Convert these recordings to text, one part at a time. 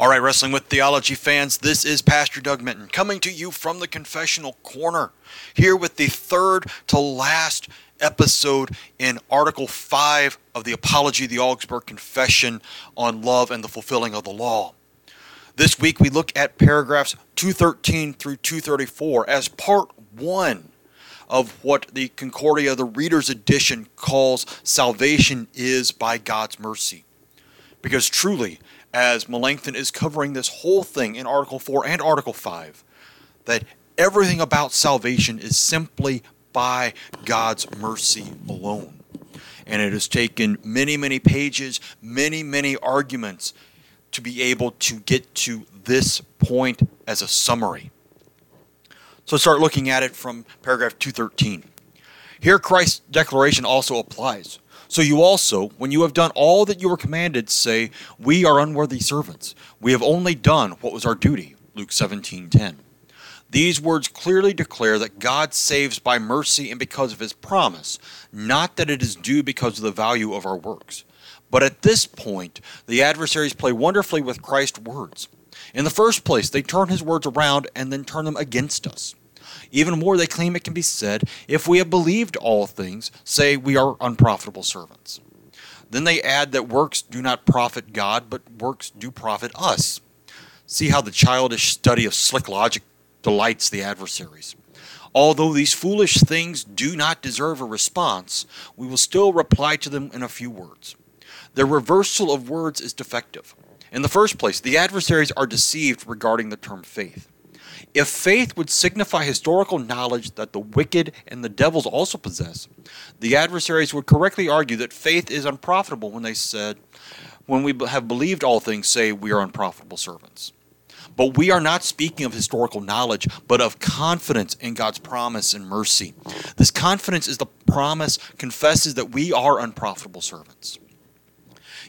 All right, Wrestling with Theology fans, this is Pastor Doug Minton coming to you from the Confessional Corner, here with the third to last episode in Article 5 of the Apology the Augsburg Confession on Love and the Fulfilling of the Law. This week we look at paragraphs 213 through 234 as part one of what the Concordia, the Reader's Edition, calls Salvation is by God's Mercy. Because truly, as Melanchthon is covering this whole thing in Article 4 and Article 5, that everything about salvation is simply by God's mercy alone. And it has taken many, many pages, many, many arguments to be able to get to this point as a summary. So start looking at it from paragraph 213. Here, Christ's declaration also applies. So you also, when you have done all that you were commanded, say, We are unworthy servants. We have only done what was our duty. Luke 17:10. These words clearly declare that God saves by mercy and because of his promise, not that it is due because of the value of our works. But at this point, the adversaries play wonderfully with Christ's words. In the first place, they turn his words around and then turn them against us. Even more, they claim it can be said, if we have believed all things, say we are unprofitable servants. Then they add that works do not profit God, but works do profit us. See how the childish study of slick logic delights the adversaries. Although these foolish things do not deserve a response, we will still reply to them in a few words. Their reversal of words is defective. In the first place, the adversaries are deceived regarding the term faith. If faith would signify historical knowledge that the wicked and the devils also possess, the adversaries would correctly argue that faith is unprofitable when they said, When we have believed all things, say we are unprofitable servants. But we are not speaking of historical knowledge, but of confidence in God's promise and mercy. This confidence is the promise confesses that we are unprofitable servants.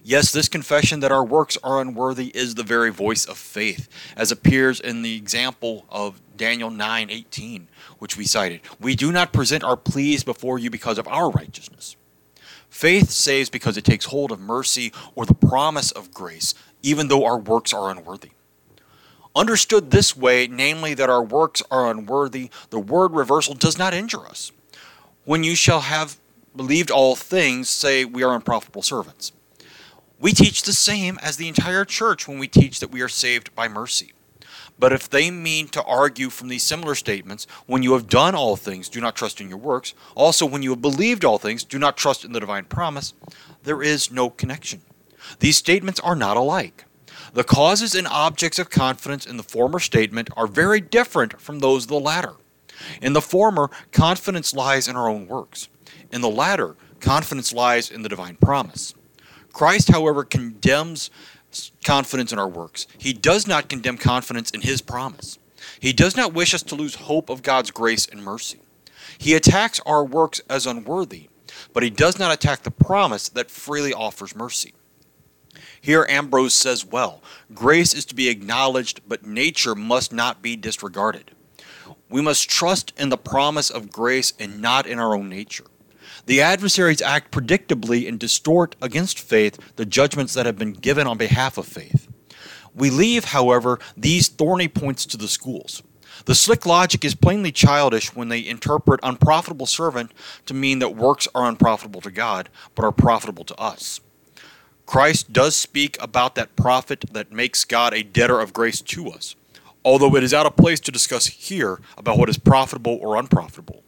Yes, this confession that our works are unworthy is the very voice of faith, as appears in the example of Daniel 9:18, which we cited. We do not present our pleas before you because of our righteousness. Faith saves because it takes hold of mercy or the promise of grace, even though our works are unworthy. Understood this way, namely that our works are unworthy, the word reversal does not injure us. When you shall have believed all things, say we are unprofitable servants. We teach the same as the entire church when we teach that we are saved by mercy. But if they mean to argue from these similar statements, when you have done all things, do not trust in your works, also when you have believed all things, do not trust in the divine promise, there is no connection. These statements are not alike. The causes and objects of confidence in the former statement are very different from those of the latter. In the former, confidence lies in our own works. In the latter, confidence lies in the divine promise. Christ, however, condemns confidence in our works. He does not condemn confidence in his promise. He does not wish us to lose hope of God's grace and mercy. He attacks our works as unworthy, but he does not attack the promise that freely offers mercy. Here, Ambrose says well grace is to be acknowledged, but nature must not be disregarded. We must trust in the promise of grace and not in our own nature. The adversaries act predictably and distort against faith the judgments that have been given on behalf of faith. We leave, however, these thorny points to the schools. The slick logic is plainly childish when they interpret unprofitable servant to mean that works are unprofitable to God, but are profitable to us. Christ does speak about that profit that makes God a debtor of grace to us, although it is out of place to discuss here about what is profitable or unprofitable.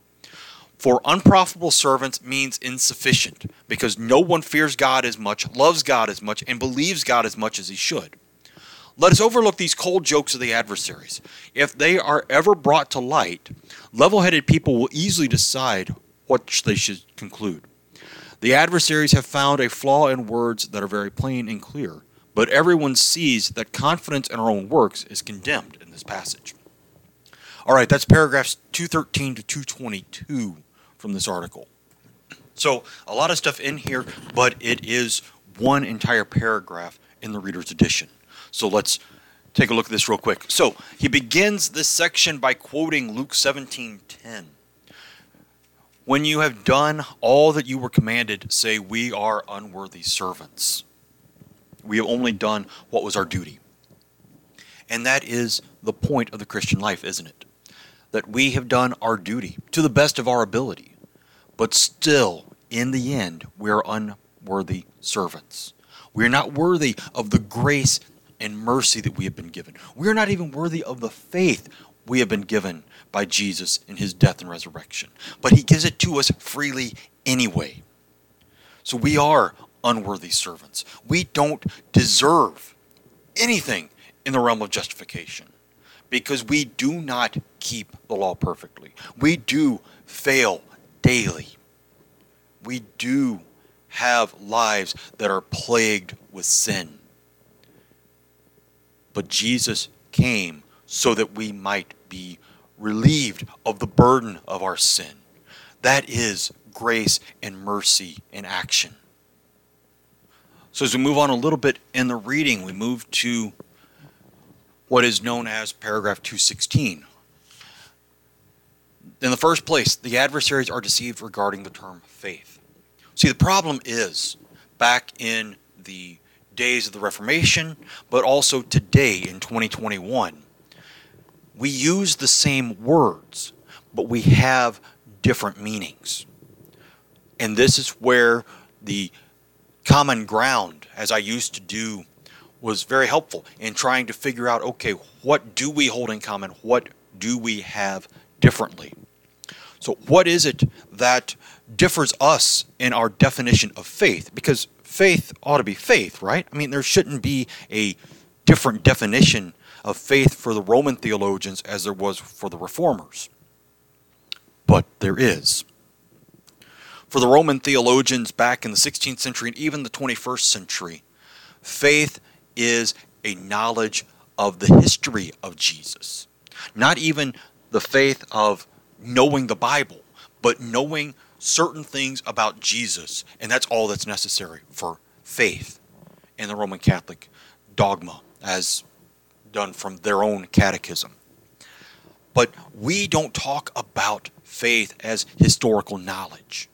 For unprofitable servants means insufficient, because no one fears God as much, loves God as much, and believes God as much as he should. Let us overlook these cold jokes of the adversaries. If they are ever brought to light, level headed people will easily decide what they should conclude. The adversaries have found a flaw in words that are very plain and clear, but everyone sees that confidence in our own works is condemned in this passage. All right, that's paragraphs 213 to 222 from this article. So, a lot of stuff in here, but it is one entire paragraph in the reader's edition. So, let's take a look at this real quick. So, he begins this section by quoting Luke 17:10. When you have done all that you were commanded, say, We are unworthy servants. We have only done what was our duty. And that is the point of the Christian life, isn't it? That we have done our duty to the best of our ability, but still, in the end, we are unworthy servants. We are not worthy of the grace and mercy that we have been given. We are not even worthy of the faith we have been given by Jesus in his death and resurrection. But he gives it to us freely anyway. So we are unworthy servants. We don't deserve anything in the realm of justification because we do not keep the law perfectly. We do fail daily. We do have lives that are plagued with sin. But Jesus came so that we might be relieved of the burden of our sin. That is grace and mercy in action. So, as we move on a little bit in the reading, we move to what is known as paragraph 216. In the first place, the adversaries are deceived regarding the term faith. See, the problem is back in the days of the Reformation, but also today in 2021, we use the same words, but we have different meanings. And this is where the common ground, as I used to do, was very helpful in trying to figure out okay, what do we hold in common? What do we have differently? So, what is it that differs us in our definition of faith? Because faith ought to be faith, right? I mean, there shouldn't be a different definition of faith for the Roman theologians as there was for the reformers. But there is for the Roman theologians back in the 16th century and even the 21st century, faith is a knowledge of the history of Jesus. Not even the faith of knowing the Bible, but knowing certain things about Jesus. And that's all that's necessary for faith in the Roman Catholic dogma, as done from their own catechism. But we don't talk about faith as historical knowledge.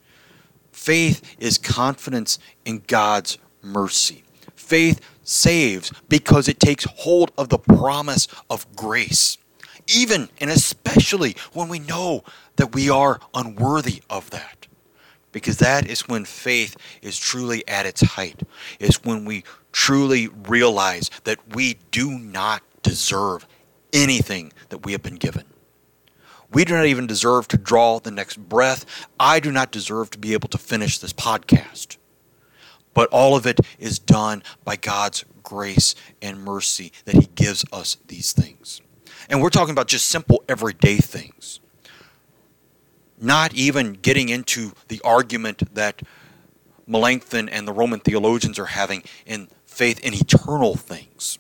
Faith is confidence in God's mercy. Faith saves because it takes hold of the promise of grace, even and especially when we know that we are unworthy of that. Because that is when faith is truly at its height, is when we truly realize that we do not deserve anything that we have been given. We do not even deserve to draw the next breath. I do not deserve to be able to finish this podcast. But all of it is done by God's grace and mercy that He gives us these things. And we're talking about just simple everyday things. Not even getting into the argument that Melanchthon and the Roman theologians are having in faith in eternal things.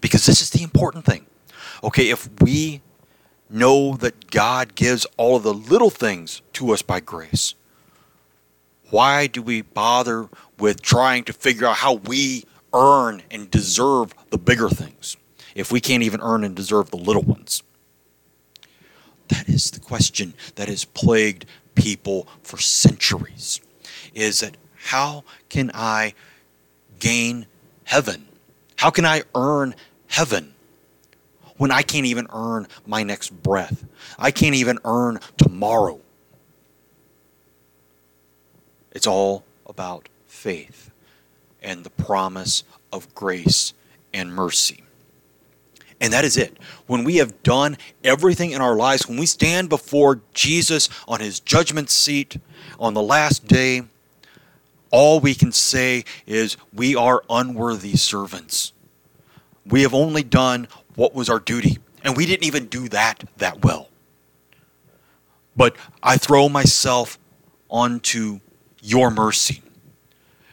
Because this is the important thing. Okay, if we know that God gives all of the little things to us by grace. Why do we bother with trying to figure out how we earn and deserve the bigger things if we can't even earn and deserve the little ones? That is the question that has plagued people for centuries. Is that how can I gain heaven? How can I earn heaven? when I can't even earn my next breath. I can't even earn tomorrow. It's all about faith and the promise of grace and mercy. And that is it. When we have done everything in our lives, when we stand before Jesus on his judgment seat on the last day, all we can say is, We are unworthy servants. We have only done what was our duty. And we didn't even do that that well. But I throw myself onto your mercy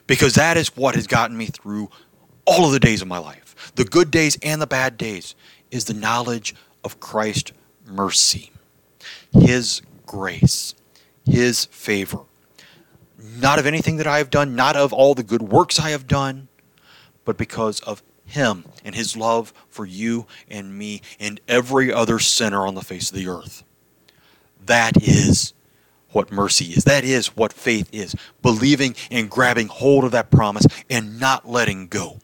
because that is what has gotten me through all of the days of my life. The good days and the bad days is the knowledge of Christ's mercy, His grace, His favor. Not of anything that I have done, not of all the good works I have done, but because of him and his love for you and me and every other sinner on the face of the earth. That is what mercy is. That is what faith is. Believing and grabbing hold of that promise and not letting go.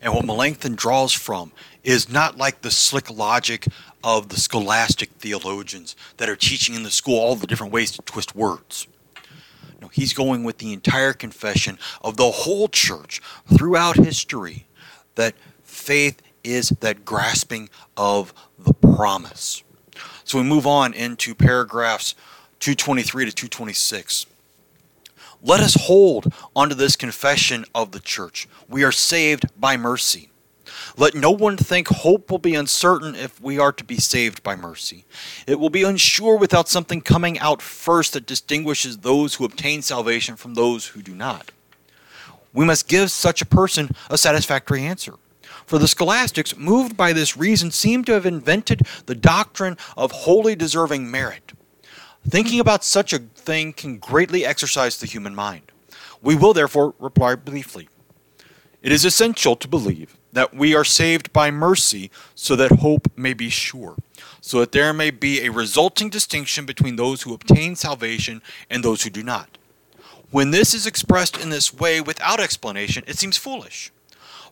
And what Melanchthon draws from is not like the slick logic of the scholastic theologians that are teaching in the school all the different ways to twist words. No, he's going with the entire confession of the whole church throughout history that faith is that grasping of the promise. So we move on into paragraphs 223 to 226. Let us hold onto this confession of the church. We are saved by mercy. Let no one think hope will be uncertain if we are to be saved by mercy. It will be unsure without something coming out first that distinguishes those who obtain salvation from those who do not. We must give such a person a satisfactory answer. For the scholastics, moved by this reason, seem to have invented the doctrine of wholly deserving merit. Thinking about such a thing can greatly exercise the human mind. We will therefore reply briefly. It is essential to believe that we are saved by mercy so that hope may be sure, so that there may be a resulting distinction between those who obtain salvation and those who do not. When this is expressed in this way without explanation, it seems foolish.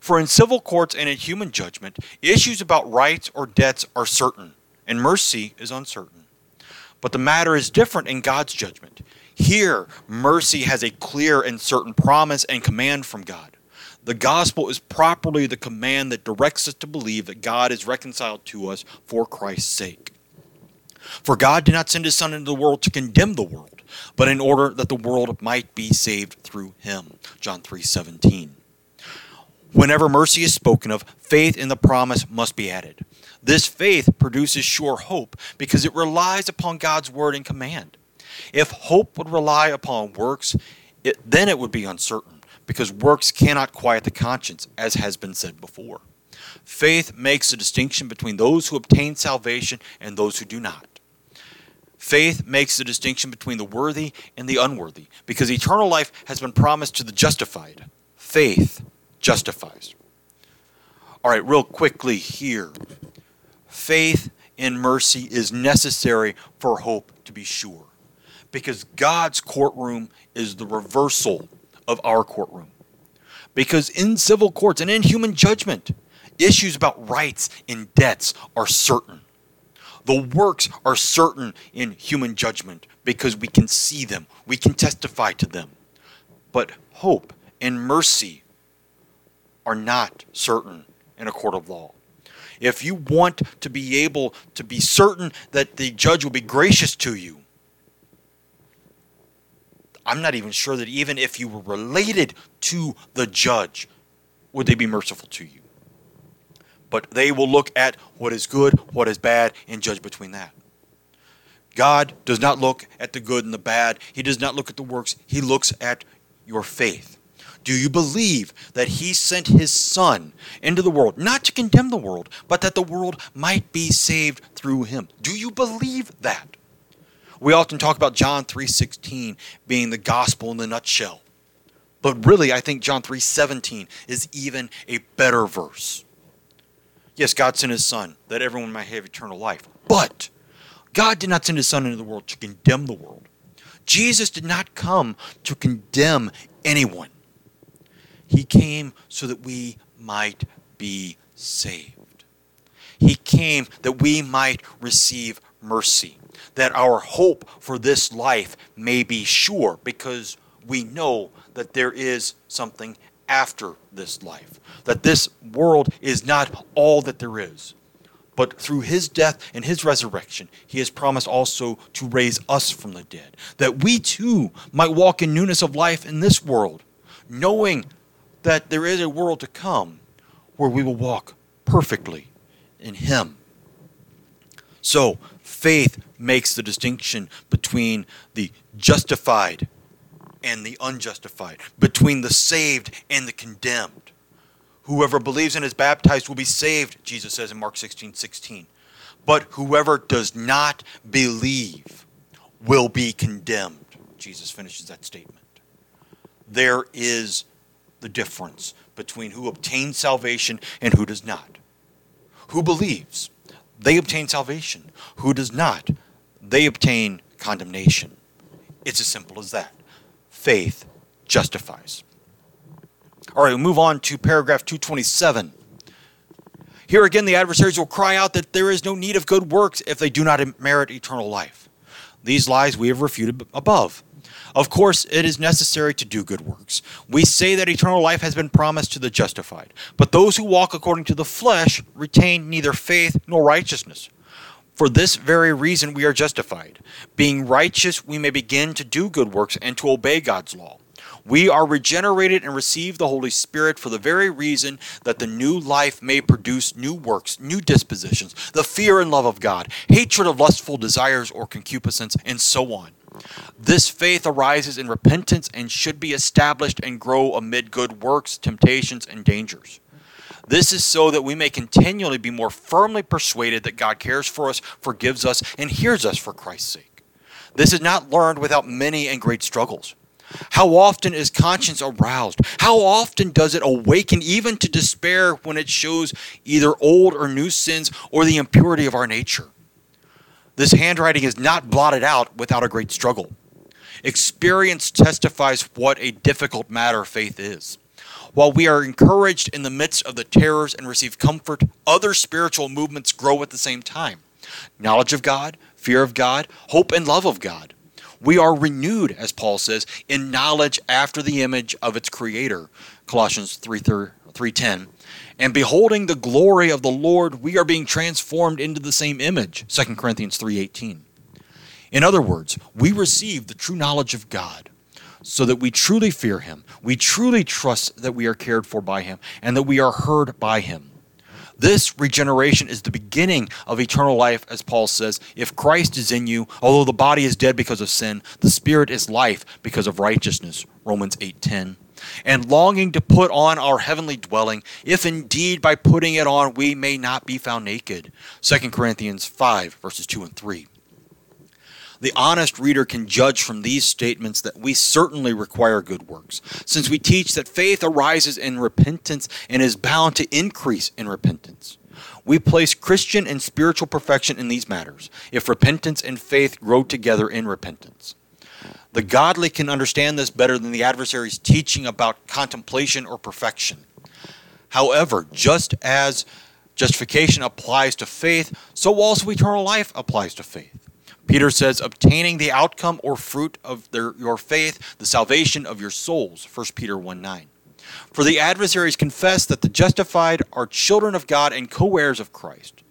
For in civil courts and in human judgment, issues about rights or debts are certain, and mercy is uncertain. But the matter is different in God's judgment. Here, mercy has a clear and certain promise and command from God. The gospel is properly the command that directs us to believe that God is reconciled to us for Christ's sake. For God did not send his Son into the world to condemn the world, but in order that the world might be saved through him. John 3 17. Whenever mercy is spoken of, faith in the promise must be added. This faith produces sure hope because it relies upon God's word and command. If hope would rely upon works, it, then it would be uncertain because works cannot quiet the conscience, as has been said before. Faith makes a distinction between those who obtain salvation and those who do not. Faith makes the distinction between the worthy and the unworthy, because eternal life has been promised to the justified. Faith justifies. All right, real quickly here. Faith in mercy is necessary for hope to be sure, because God's courtroom is the reversal of our courtroom. Because in civil courts and in human judgment, issues about rights and debts are certain. The works are certain in human judgment because we can see them, we can testify to them. But hope and mercy are not certain in a court of law. If you want to be able to be certain that the judge will be gracious to you, I'm not even sure that even if you were related to the judge, would they be merciful to you. But they will look at what is good, what is bad, and judge between that. God does not look at the good and the bad. He does not look at the works. He looks at your faith. Do you believe that He sent His Son into the world, not to condemn the world, but that the world might be saved through Him? Do you believe that? We often talk about John 3:16 being the gospel in the nutshell. But really, I think John 3:17 is even a better verse. Yes, God sent his son that everyone might have eternal life. But God did not send his son into the world to condemn the world. Jesus did not come to condemn anyone. He came so that we might be saved. He came that we might receive mercy that our hope for this life may be sure because we know that there is something after this life, that this world is not all that there is. But through his death and his resurrection, he has promised also to raise us from the dead, that we too might walk in newness of life in this world, knowing that there is a world to come where we will walk perfectly in him. So, faith makes the distinction between the justified and the unjustified, between the saved and the condemned. Whoever believes and is baptized will be saved, Jesus says in Mark 16 16. But whoever does not believe will be condemned. Jesus finishes that statement. There is the difference between who obtains salvation and who does not. Who believes? They obtain salvation. Who does not? they obtain condemnation. It's as simple as that. Faith justifies. All right, we move on to paragraph 227. Here again, the adversaries will cry out that there is no need of good works if they do not merit eternal life. These lies we have refuted above. Of course, it is necessary to do good works. We say that eternal life has been promised to the justified, but those who walk according to the flesh retain neither faith nor righteousness. For this very reason we are justified. Being righteous, we may begin to do good works and to obey God's law. We are regenerated and receive the Holy Spirit for the very reason that the new life may produce new works, new dispositions, the fear and love of God, hatred of lustful desires or concupiscence, and so on. This faith arises in repentance and should be established and grow amid good works, temptations, and dangers. This is so that we may continually be more firmly persuaded that God cares for us, forgives us, and hears us for Christ's sake. This is not learned without many and great struggles. How often is conscience aroused? How often does it awaken even to despair when it shows either old or new sins or the impurity of our nature? This handwriting is not blotted out without a great struggle. Experience testifies what a difficult matter faith is. While we are encouraged in the midst of the terrors and receive comfort, other spiritual movements grow at the same time knowledge of God, fear of God, hope and love of God. We are renewed, as Paul says, in knowledge after the image of its creator. Colossians 3:10. And beholding the glory of the Lord, we are being transformed into the same image. 2 Corinthians 3:18. In other words, we receive the true knowledge of God so that we truly fear him. We truly trust that we are cared for by him and that we are heard by him. This regeneration is the beginning of eternal life, as Paul says. If Christ is in you, although the body is dead because of sin, the spirit is life because of righteousness. Romans 8:10. And longing to put on our heavenly dwelling, if indeed by putting it on we may not be found naked. 2 Corinthians 5, verses 2 and 3. The honest reader can judge from these statements that we certainly require good works, since we teach that faith arises in repentance and is bound to increase in repentance. We place Christian and spiritual perfection in these matters if repentance and faith grow together in repentance. The godly can understand this better than the adversary's teaching about contemplation or perfection. However, just as justification applies to faith, so also eternal life applies to faith. Peter says, obtaining the outcome or fruit of their, your faith, the salvation of your souls. 1 Peter 1 9. For the adversaries confess that the justified are children of God and co heirs of Christ.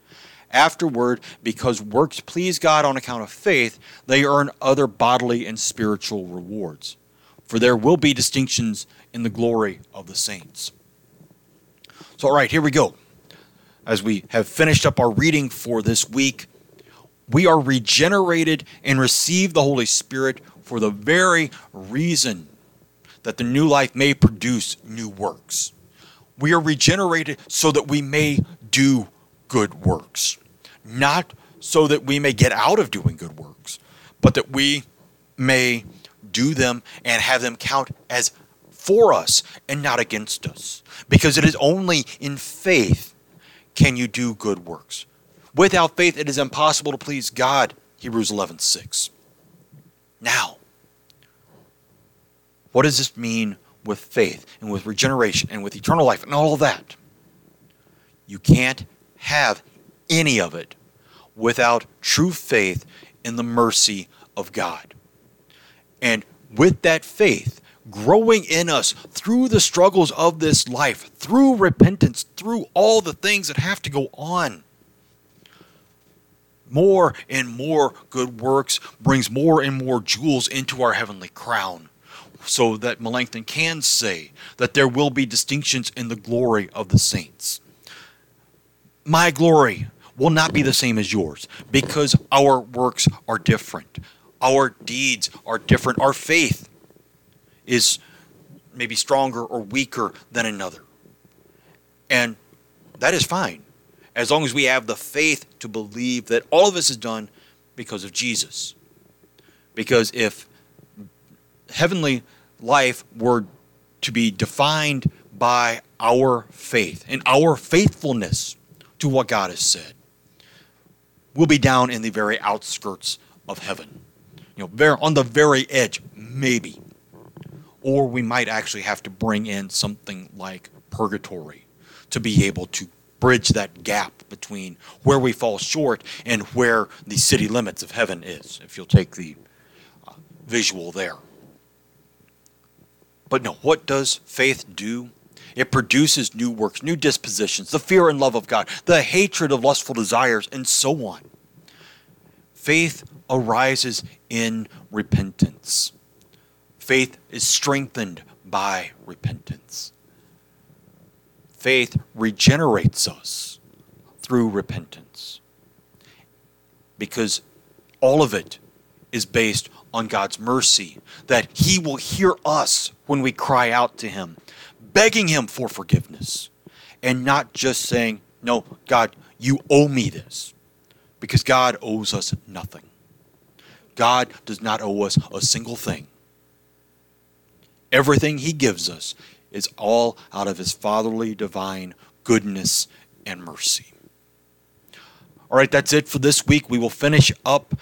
Afterward, because works please God on account of faith, they earn other bodily and spiritual rewards. For there will be distinctions in the glory of the saints. So, all right, here we go. As we have finished up our reading for this week, we are regenerated and receive the Holy Spirit for the very reason that the new life may produce new works. We are regenerated so that we may do good works, not so that we may get out of doing good works, but that we may do them and have them count as for us and not against us. Because it is only in faith can you do good works. Without faith, it is impossible to please God. Hebrews 11 6. Now, what does this mean with faith and with regeneration and with eternal life and all that? You can't have any of it without true faith in the mercy of God. And with that faith, growing in us through the struggles of this life, through repentance, through all the things that have to go on, more and more good works brings more and more jewels into our heavenly crown. So that Melanchthon can say that there will be distinctions in the glory of the saints. My glory will not be the same as yours because our works are different. Our deeds are different. Our faith is maybe stronger or weaker than another. And that is fine as long as we have the faith to believe that all of this is done because of Jesus. Because if heavenly life were to be defined by our faith and our faithfulness to what God has said, we'll be down in the very outskirts of heaven. You know, on the very edge, maybe. or we might actually have to bring in something like purgatory to be able to bridge that gap between where we fall short and where the city limits of heaven is, if you'll take the uh, visual there. But no, what does faith do? It produces new works, new dispositions, the fear and love of God, the hatred of lustful desires, and so on. Faith arises in repentance. Faith is strengthened by repentance. Faith regenerates us through repentance. Because all of it is based on God's mercy, that He will hear us when we cry out to Him, begging Him for forgiveness, and not just saying, No, God, you owe me this, because God owes us nothing. God does not owe us a single thing. Everything He gives us is all out of His fatherly, divine goodness and mercy. All right, that's it for this week. We will finish up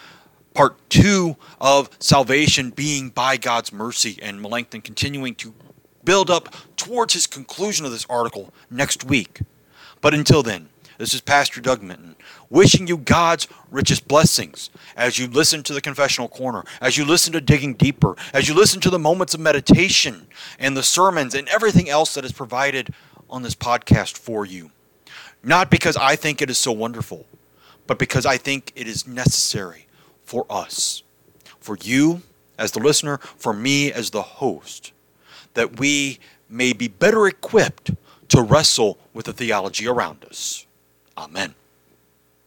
part two of salvation being by God's mercy, and Melanchthon continuing to build up towards his conclusion of this article next week. But until then, this is Pastor Doug Minton wishing you God's richest blessings as you listen to the confessional corner, as you listen to digging deeper, as you listen to the moments of meditation and the sermons and everything else that is provided on this podcast for you. Not because I think it is so wonderful, but because I think it is necessary for us, for you as the listener, for me as the host, that we may be better equipped to wrestle with the theology around us. Amen.